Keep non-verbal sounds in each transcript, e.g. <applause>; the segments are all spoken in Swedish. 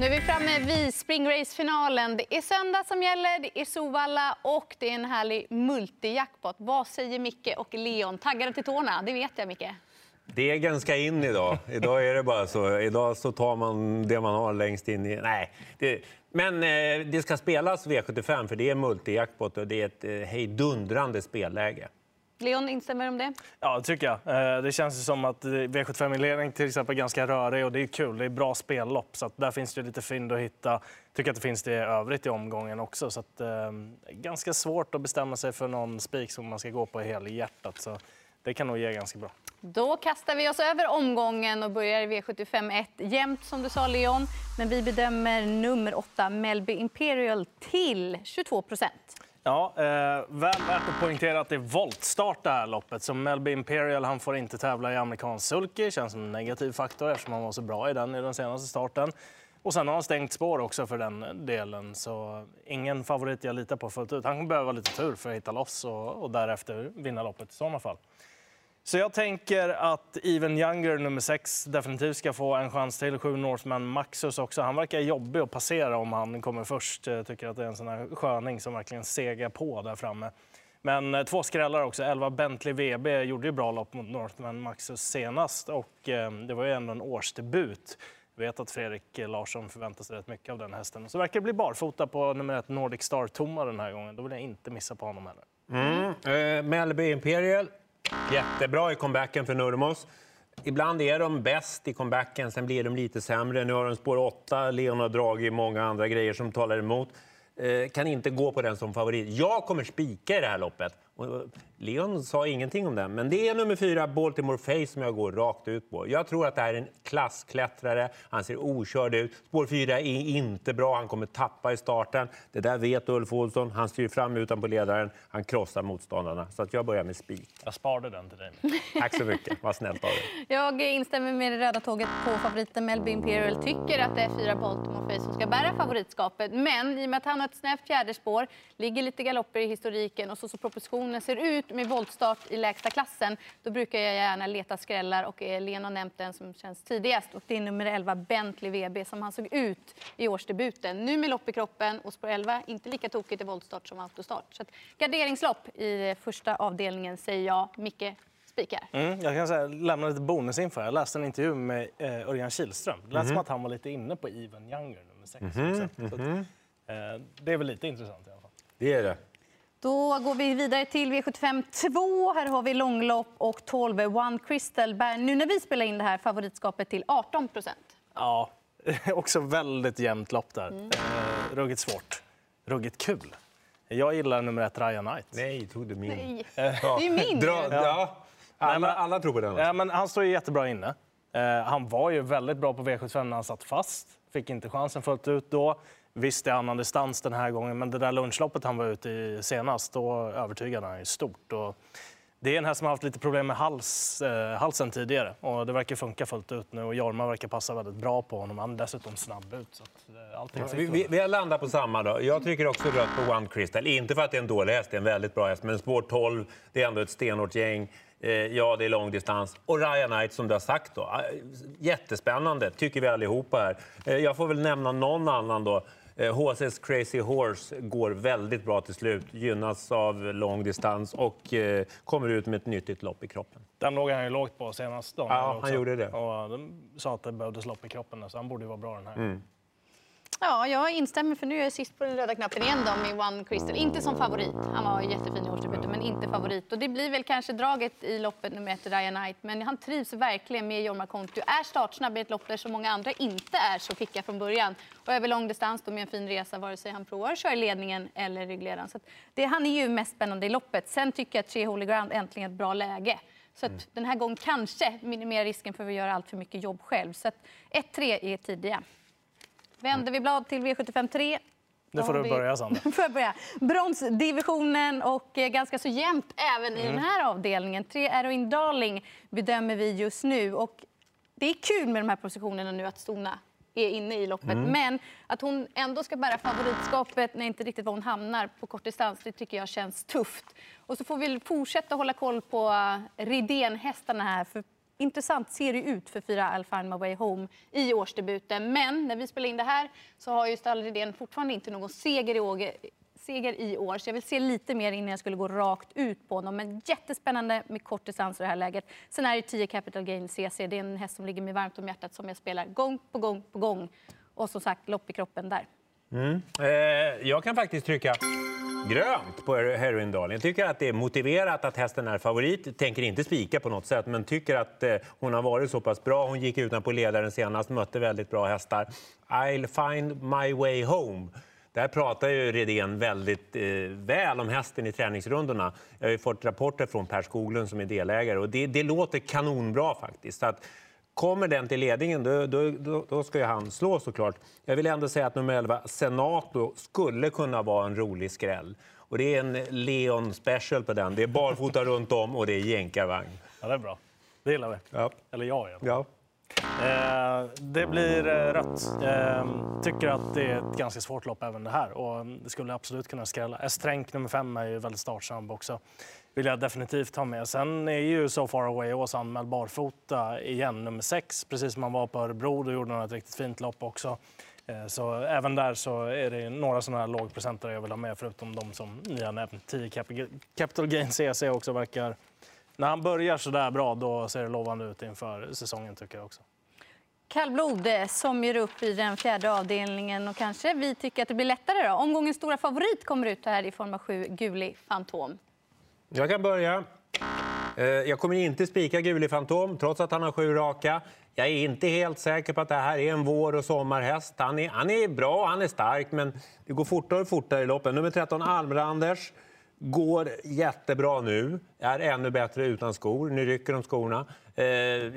Nu är vi framme vid springrace-finalen. Det är söndag som gäller, det är Sovalla och det är en härlig multijackpot. Vad säger Micke och Leon? Taggade till tårna, det vet jag Micke. Degen ska in idag. Idag är det bara så. Idag så tar man det man har längst in i... Nej. Det... Men eh, det ska spelas V75 för det är multijackpot och det är ett eh, hejdundrande spelläge. Leon, instämmer om det? Ja, det tycker jag. Eh, det känns som att V75-inledning till exempel är ganska rörig och det är kul. Det är bra spellopp så där finns det lite fynd att hitta. Tycker att det finns det i övrigt i omgången också. Så att, eh, ganska svårt att bestämma sig för någon spik som man ska gå på helhjärtat. Så det kan nog ge ganska bra. Då kastar vi oss över omgången och börjar i V75 1. Jämnt som du sa Leon, men vi bedömer nummer 8 Melby Imperial till 22 procent. Ja, eh, väl värt att poängtera att det är voltstart det här loppet. Så Melby Imperial han får inte tävla i amerikansk sulky. känns som en negativ faktor eftersom han var så bra i den i den senaste starten. Och sen har han stängt spår också för den delen. Så ingen favorit jag litar på fullt ut. Han kommer behöva lite tur för att hitta loss och, och därefter vinna loppet i sådana fall. Så jag tänker att Even Younger, nummer 6, definitivt ska få en chans till. Sju Northman Maxus också. Han verkar jobbig att passera om han kommer först. Jag tycker att det är en sån här sköning som verkligen segar på där framme. Men eh, två skrällar också. 11 Bentley VB gjorde ju bra lopp mot Northman Maxus senast och eh, det var ju ändå en årsdebut. Jag vet att Fredrik Larsson förväntar sig rätt mycket av den hästen. Så verkar det bli barfota på nummer ett Nordic Star Toma den här gången. Då vill jag inte missa på honom heller. Mm. Eh, Melby Imperial Jättebra i comebacken för Nurmos. Ibland är de bäst i comebacken, sen blir de lite sämre. Nu har de spår 8, Leon har dragit många andra grejer som talar emot. Eh, kan inte gå på den som favorit. Jag kommer spika i det här loppet. Leon sa ingenting om den, men det är nummer fyra, Baltimore Face, som jag går rakt ut på. Jag tror att det här är en klassklättrare. Han ser okörd ut. Spår fyra är inte bra. Han kommer tappa i starten. Det där vet Ulf Olsson. Han styr fram utanpå ledaren. Han krossar motståndarna. Så att jag börjar med spik. Jag sparade den till dig. Tack så mycket. Vad snällt av dig. Jag instämmer med det röda tåget på favoriten Melby Imperial. Tycker att det är fyra Baltimore Face som ska bära favoritskapet. Men i och med att han har ett snävt fjärde spår, ligger lite galopper i historiken och så, så propositionen ser ut med voltstart i lägsta klassen, då brukar jag gärna leta skrällar och Lena har nämnt den som känns tidigast och det är nummer 11 Bentley VB som han såg ut i årsdebuten. Nu med lopp i kroppen och spår 11, inte lika tokigt i voltstart som autostart. Så att garderingslopp i första avdelningen säger jag. Micke, spikar. Mm, jag kan säga, lämna lite bonusinfo. Jag läste en intervju med eh, Örjan Kihlström. Det lät mm som att han var lite inne på Even Younger, nummer 6. Mm -hmm. att, mhm. eh, det är väl lite intressant i alla fall. Det är det. Då går vi vidare till V75 2. Här har vi långlopp och 12 One Crystal bär nu när vi spelar in det här favoritskapet till 18 procent. Ja, <laughs> också väldigt jämnt lopp där. Mm. Eh, ruggigt svårt. Ruggigt kul. Jag gillar nummer ett, Ryan Knight. Nej, tog du min? Nej. <laughs> Det är min. Dra, ja. Alla, Nej, men, alla tror på den. Ja, men han står ju jättebra inne. Eh, han var ju väldigt bra på V75 när han satt fast. Fick inte chansen fullt ut då. Visst är annan distans den här gången, men det där lunchloppet han var ute i senast, då övertygade han ju stort. Och det är en häst som har haft lite problem med hals, eh, halsen tidigare och det verkar funka fullt ut nu och Jorma verkar passa väldigt bra på honom. Han är dessutom snabb ut. Så att, eh, vi, vi, vi har landat på samma då. Jag tycker också rött på One Crystal. Inte för att det är en dålig häst, det är en väldigt bra häst, men spår 12, det är ändå ett stenhårt gäng. Eh, ja, det är långdistans. Och Ryan Knight som du har sagt då. Eh, jättespännande, tycker vi allihopa här. Eh, jag får väl nämna någon annan då. HSS eh, Crazy Horse går väldigt bra till slut, gynnas av lång distans och eh, kommer ut med ett nyttigt lopp i kroppen. Den låg han ju lågt på senast. Ja, han gjorde det. Och de sa att det behövdes lopp i kroppen, så han borde ju vara bra den här. Mm. Ja, jag instämmer för nu är jag sist på den röda knappen igen då med One Crystal. Inte som favorit. Han var jättefin i årsdebuten, men inte favorit. Och det blir väl kanske draget i loppet nummer ett, Ryan Knight. Men han trivs verkligen med Jorma Kontio. Är startsnabb i ett lopp där så många andra inte är så picka från början. Och över lång distans då med en fin resa, vare sig han provar att köra ledningen eller ryggledaren. Så det, han är ju mest spännande i loppet. Sen tycker jag att Tre Holy Ground äntligen ett bra läge. Så mm. den här gången kanske minimerar risken för att göra allt för mycket jobb själv. Så 1-3 är tidiga. Vänder vi blad till V75 3. Nu får du börja, Sandra. <laughs> får jag börja. Bronsdivisionen och eh, ganska så jämnt även i mm. den här avdelningen. Tre Aeroin Darling bedömer vi just nu. Och det är kul med de här positionerna nu att Stona är inne i loppet. Mm. Men att hon ändå ska bära favoritskapet när inte riktigt var hon hamnar på kort distans, det tycker jag känns tufft. Och så får vi fortsätta hålla koll på Ridén-hästarna här. För intressant ser det ut för fyra I'll find my way home i årsdebuten. Men när vi spelar in det här så har ju Stallridén fortfarande inte någon seger i, år, seger i år. Så jag vill se lite mer innan jag skulle gå rakt ut på honom. Men jättespännande med kort distans i det här läget. Sen är det 10 Capital Gain CC. Det är en häst som ligger mig varmt om hjärtat som jag spelar gång på gång på gång. Och som sagt, lopp i kroppen där. Mm. Eh, jag kan faktiskt trycka grönt på Heroindalen. Jag tycker att det är motiverat att hästen är favorit. Tänker inte spika på något sätt, men tycker att eh, hon har varit så pass bra. Hon gick utanpå ledaren senast, mötte väldigt bra hästar. I'll find my way home. Där pratar ju Redén väldigt eh, väl om hästen i träningsrundorna. Jag har ju fått rapporter från Per Skoglund som är delägare och det, det låter kanonbra faktiskt. Så att, Kommer den till ledningen, då, då, då ska ju han slå såklart. Jag vill ändå säga att nummer 11, Senato, skulle kunna vara en rolig skräll. Och det är en Leon special på den. Det är barfota <laughs> runt om och det är jänkarvagn. Ja, det är bra. Det gillar vi. Ja. Eller jag i Ja. Eh, det blir eh, rött. Eh, tycker att det är ett ganska svårt lopp även det här och det skulle absolut kunna skrälla. Estränk nummer fem är ju väldigt startsnabb också. Vill jag definitivt ha med. Sen är ju So far away Ås anmäld barfota igen, nummer sex. Precis som han var på Örebro, då gjorde han ett riktigt fint lopp också. Eh, så även där så är det några sådana här lågprocentare jag vill ha med förutom de som ni har nämnt. 10 Capital Gain CC också verkar... När han börjar så där bra då ser det lovande ut inför säsongen tycker jag också. Kallblod eh, som gör upp i den fjärde avdelningen och kanske vi tycker att det blir lättare då. Omgångens stora favorit kommer ut här i form av sju Guli Fantom. Jag kan börja. Eh, jag kommer inte spika Guli Fantom trots att han har sju raka. Jag är inte helt säker på att det här är en vår och sommarhäst. Han är, han är bra, han är stark, men det går fortare och fortare i loppen. Nummer 13, Almranders går jättebra nu, är ännu bättre utan skor. Nu rycker de skorna. Eh,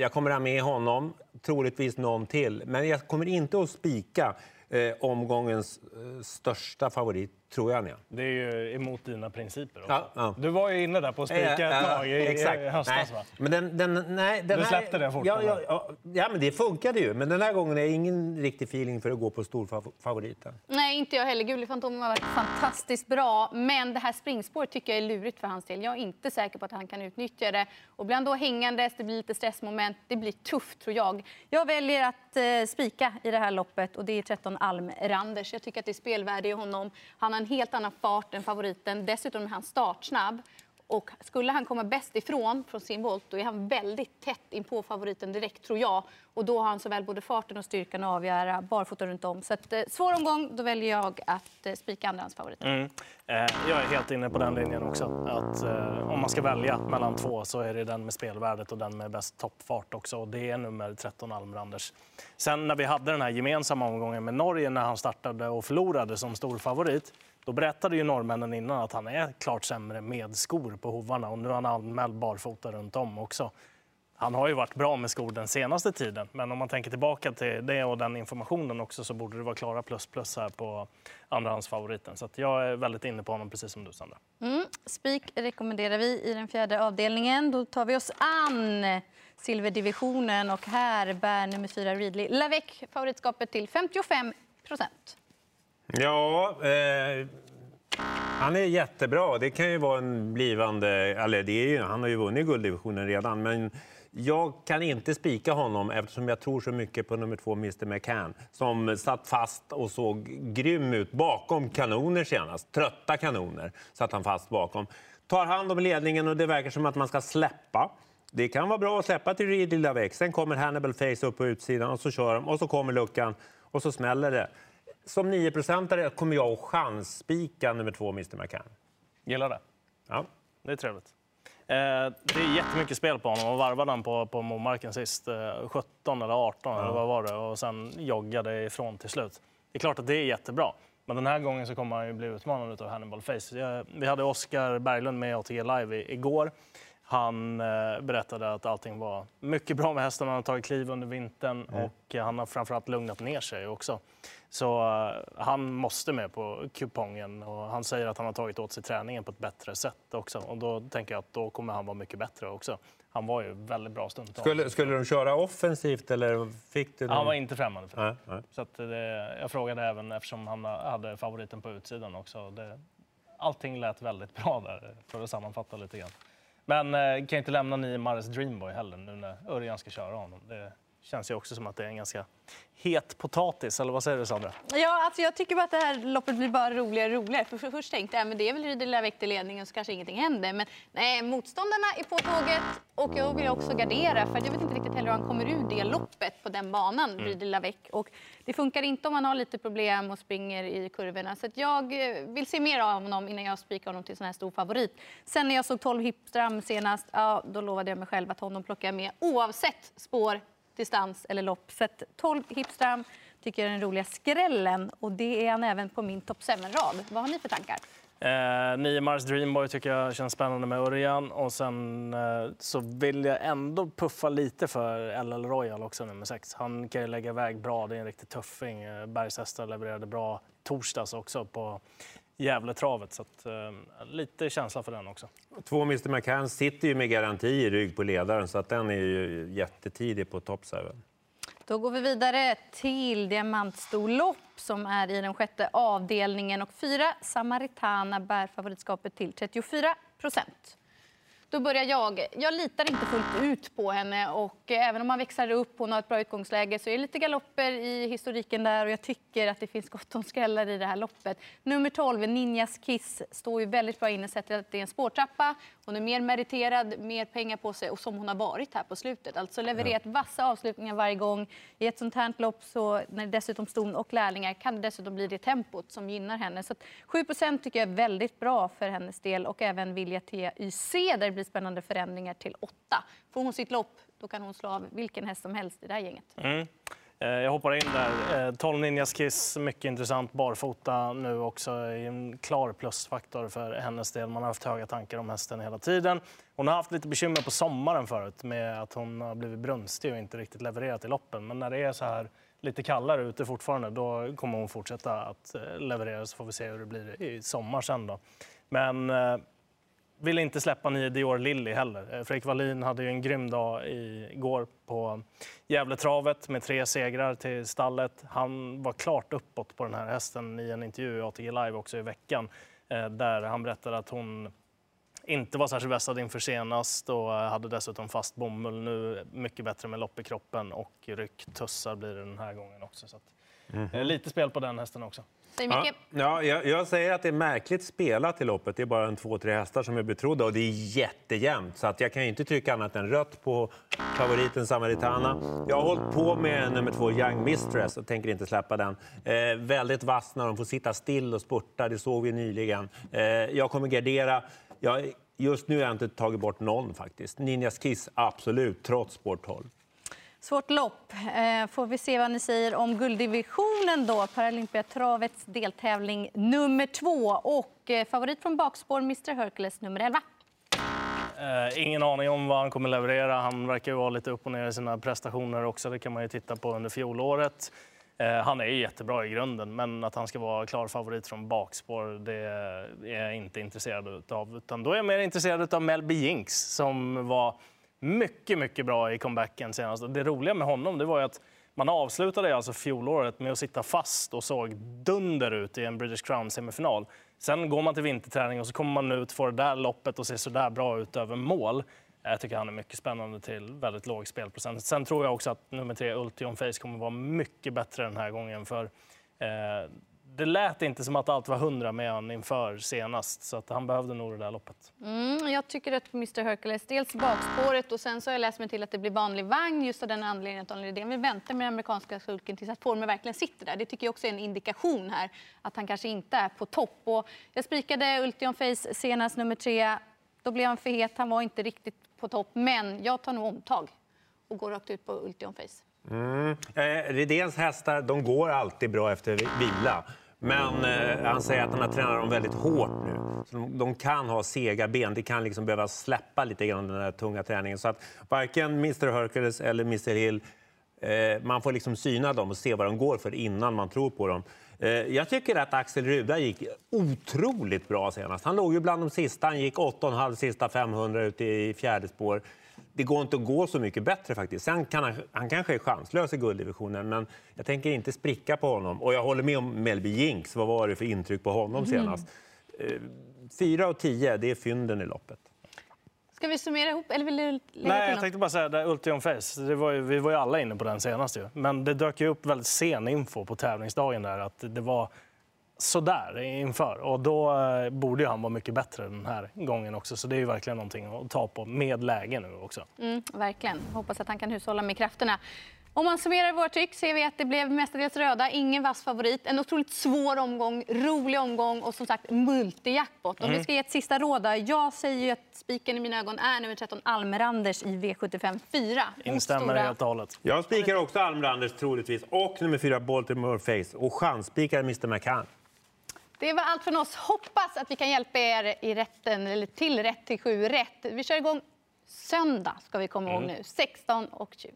jag kommer ha med honom, troligtvis någon till. Men jag kommer inte att spika eh, omgångens största favorit, tror jag. Ner. Det är ju emot dina principer. Också. Ja, ja. Du var ju inne där på att spika ett tag i, Exakt. i höstas. Nej, men den, den, nej, den Du här- släppte det fort, Ja, ja, ja, ja, men det funkade ju. Men den här gången är ingen riktig feeling för att gå på storfavoriten. Nej, inte jag heller. Guli Fantom har varit fantastiskt bra. Men det här springspåret tycker jag är lurigt för hans del. Jag är inte säker på att han kan utnyttja det. Och blir han då hängandes, det blir lite stressmoment. Det blir tufft tror jag. Jag väljer att eh, spika i det här loppet och det är 13 Alm-Randers. Jag tycker att det är spelvärde i honom. Han har en helt annan fart än favoriten. Dessutom är han startsnabb. Och skulle han komma bäst ifrån från sin volt, då är han väldigt tätt in på favoriten direkt, tror jag. Och då har han såväl både farten och styrkan att avgöra barfota runt om. Så att, eh, svår omgång, då väljer jag att eh, spika andrahandsfavoriten. Mm. Eh, jag är helt inne på den linjen också. Att, eh, om man ska välja mellan två så är det den med spelvärdet och den med bäst toppfart också. Och det är nummer 13 Almranders. Sen när vi hade den här gemensamma omgången med Norge när han startade och förlorade som stor favorit. Då berättade ju norrmännen innan att han är klart sämre med skor på hovarna och nu har han anmäld barfota runt om också. Han har ju varit bra med skor den senaste tiden, men om man tänker tillbaka till det och den informationen också så borde det vara klara plus plus här på andrahandsfavoriten. Så att jag är väldigt inne på honom, precis som du Sandra. Mm. Spik rekommenderar vi i den fjärde avdelningen. Då tar vi oss an silverdivisionen och här bär nummer fyra Ridley Lavec favoritskapet till 55 procent. Ja, eh, han är jättebra. Det kan ju vara en blivande... Eller det är ju, han har ju vunnit gulddivisionen redan. Men jag kan inte spika honom eftersom jag tror så mycket på nummer två, Mr McCann som satt fast och såg grym ut bakom kanoner senast. Trötta kanoner satt han fast bakom. Tar hand om ledningen och det verkar som att man ska släppa. Det kan vara bra att släppa till Reed Lilla Sen kommer Hannibal Face upp på utsidan och så kör de och så kommer luckan och så smäller det. Som 9 procentare kommer jag att chansspika nummer två, Mr McCann. Gillar det. Ja. Det är trevligt. Eh, det är jättemycket spel på honom och varvade han på, på Momarken sist. Eh, 17 eller 18 eller vad var det och sen joggade ifrån till slut. Det är klart att det är jättebra. Men den här gången så kommer han ju bli utmanad av Hannibal Face. Vi hade Oskar Berglund med i ATG Live igår. Han eh, berättade att allting var mycket bra med hästen. Han har tagit kliv under vintern och eh, han har framförallt lugnat ner sig också. Så eh, han måste med på kupongen och han säger att han har tagit åt sig träningen på ett bättre sätt också. Och då tänker jag att då kommer han vara mycket bättre också. Han var ju väldigt bra stundtals. Skulle, skulle de köra offensivt eller fick du någon... Han var inte främmande för det. Nej, nej. Så det, jag frågade även eftersom han hade favoriten på utsidan också. Det, allting lät väldigt bra där för att sammanfatta lite grann. Men eh, kan inte lämna Niemares Dreamboy heller nu när Örjan ska köra honom. Det känns ju också som att det är en ganska het potatis, eller vad säger du Sandra? Ja, alltså jag tycker bara att det här loppet blir bara roligare och roligare. För för först tänkte jag men det är väl Riedel Lavec till ledningen så kanske ingenting händer. Men nej, motståndarna är på tåget och jag vill också gardera för jag vet inte riktigt heller hur han kommer ur det loppet på den banan, mm. Lavec. Och det funkar inte om man har lite problem och springer i kurvorna. Så jag eh, vill se mer av honom innan jag spikar honom till sån här stor favorit. Sen när jag såg 12 Hipstram senast, ja, då lovade jag mig själv att honom plockar jag med oavsett spår distans eller lopp. Så 12 Hipstram tycker jag är den roliga skrällen och det är han även på min topp 7-rad. Vad har ni för tankar? Eh, nio Mars Dreamboy tycker jag känns spännande med Örjan. Och sen eh, så vill jag ändå puffa lite för LL Royal också, nummer 6. Han kan ju lägga iväg bra, det är en riktig tuffing. Eh, Bergshästar levererade bra torsdags också på Gävletravet. Så att, eh, lite känsla för den också. Två Mr McCann sitter ju med garanti i rygg på ledaren så att den är ju jättetidig på top 7. Då går vi vidare till diamantstorlopp som är i den sjätte avdelningen. Och fyra Samaritana bär favoritskapet till 34 procent. Då börjar jag. Jag litar inte fullt ut på henne och även om man växlar upp, hon har ett bra utgångsläge så är det lite galopper i historiken där och jag tycker att det finns gott om skrällar i det här loppet. Nummer 12, Ninjas Kiss, står ju väldigt bra inne sett att det är en spårtrappa. Hon är mer meriterad, mer pengar på sig och som hon har varit här på slutet. Alltså levererat vassa avslutningar varje gång. I ett sånt här lopp så när dessutom ston och lärlingar kan det dessutom bli det tempot som gynnar henne. Så 7% tycker jag är väldigt bra för hennes del och även Vilja TYC där det blir spännande förändringar till åtta. Får hon sitt lopp då kan hon slå av vilken häst som helst i det här gänget. Mm. Eh, jag hoppar in där. Eh, 12 Ninjas Kiss, mycket intressant. Barfota nu också. En klar plusfaktor för hennes del. Man har haft höga tankar om hästen hela tiden. Hon har haft lite bekymmer på sommaren förut med att hon har blivit brunstig och inte riktigt levererat i loppen. Men när det är så här lite kallare ute fortfarande, då kommer hon fortsätta att eh, leverera så får vi se hur det blir i sommar sen då. Men vill inte släppa nio Dior Lilly heller. Eh, Fredrik Wallin hade ju en grym dag igår på Gävletravet med tre segrar till stallet. Han var klart uppåt på den här hästen i en intervju i ATG Live också i veckan eh, där han berättade att hon inte var särskilt vässad inför senast och eh, hade dessutom fast bomull. Nu mycket bättre med lopp i kroppen och ryck tussar blir det den här gången också. Så att, mm. Lite spel på den hästen också. Ja, ja, jag, jag, säger att det är märkligt spelat i loppet. Det är bara en två, tre hästar som är betrodda och det är jättejämnt. Så att jag kan inte trycka annat än rött på favoriten Samaritana. Jag har hållit på med nummer två Young Mistress och tänker inte släppa den. Eh, väldigt vass när de får sitta still och spurta, det såg vi nyligen. Eh, jag kommer gardera. Jag, just nu har jag inte tagit bort någon faktiskt. Ninjas Kiss, absolut, trots sport 12. Svårt lopp. Eh, får vi se vad ni säger om gulddivisionen då. Paralympiatravets deltävling nummer två. Och eh, favorit från bakspår, Mr Hercules nummer 11. Eh, ingen aning om vad han kommer leverera. Han verkar ju vara lite upp och ner i sina prestationer också. Det kan man ju titta på under fjolåret. Eh, han är jättebra i grunden, men att han ska vara klar favorit från bakspår det är jag inte intresserad av. Utan då är jag mer intresserad av Melby Jinks som var mycket, mycket bra i comebacken senast. Det roliga med honom det var att man avslutade alltså fjolåret med att sitta fast och såg dunder ut i en British Crown-semifinal. Sen går man till vinterträning och så kommer man ut, får det där loppet och ser så där bra ut över mål. Jag tycker han är mycket spännande till väldigt låg spelprocent. Sen tror jag också att nummer tre, Ultion Face, kommer vara mycket bättre den här gången. För eh, det lät inte som att allt var hundra med honom inför senast, så att han behövde nog det där loppet. Mm, jag tycker att Mr Hercules, dels bakspåret och sen så har jag läst mig till att det blir vanlig vagn just av den anledningen att Daniel Redén vill vänta med den amerikanska sulken tills att formen verkligen sitter där. Det tycker jag också är en indikation här att han kanske inte är på topp. Och jag spikade Ultion Face senast, nummer tre. Då blev han för het, han var inte riktigt på topp. Men jag tar nog omtag och går rakt ut på Ultion Face. Mm. Eh, Redéns hästar de går alltid bra efter vila. Men eh, han säger att han har tränat dem väldigt hårt nu. Så de, de, kan ha sega ben. Det kan liksom behöva släppa lite grann den där tunga träningen. Så att varken Mr Hercules eller Mr Hill, eh, man får liksom syna dem och se vad de går för innan man tror på dem. Eh, jag tycker att Axel Ruda gick otroligt bra senast. Han låg ju bland de sista. Han gick 8,5 sista 500 ute i fjärde spår det går inte att gå så mycket bättre faktiskt. Sen kan han, han kanske är chanslös i gulddivisionen, men jag tänker inte spricka på honom. Och jag håller med om Melby Jinx. Vad var det för intryck på honom mm. senast? Mm. 4 och 10, det är fynden i loppet. Ska vi summera ihop? Eller vill du lägga Nej, jag tänkte bara säga det Ultion Face. Det var ju, vi var ju alla inne på den senast ju. Men det dök ju upp väldigt sen info på tävlingsdagen där att det var sådär inför. Och då eh, borde ju han vara mycket bättre den här gången också. Så det är ju verkligen någonting att ta på med läge nu också. Mm, verkligen. Hoppas att han kan hushålla med krafterna. Om man summerar vårt tyck ser vi att det blev mestadels röda, ingen vass favorit. En otroligt svår omgång, rolig omgång och som sagt multijackpot. Om vi ska ge ett sista råd, då, jag säger ju att spiken i mina ögon är nummer 13 Almeranders i V75 4. Instämmer helt och hållet. Jag spikar också Almranders troligtvis och nummer fyra Baltimore Face och chansspikar Mr McCann. Det var allt från oss. Hoppas att vi kan hjälpa er i rätten, eller till rätt till sju rätt. Vi kör igång söndag, ska vi komma ihåg nu, 16 och 20.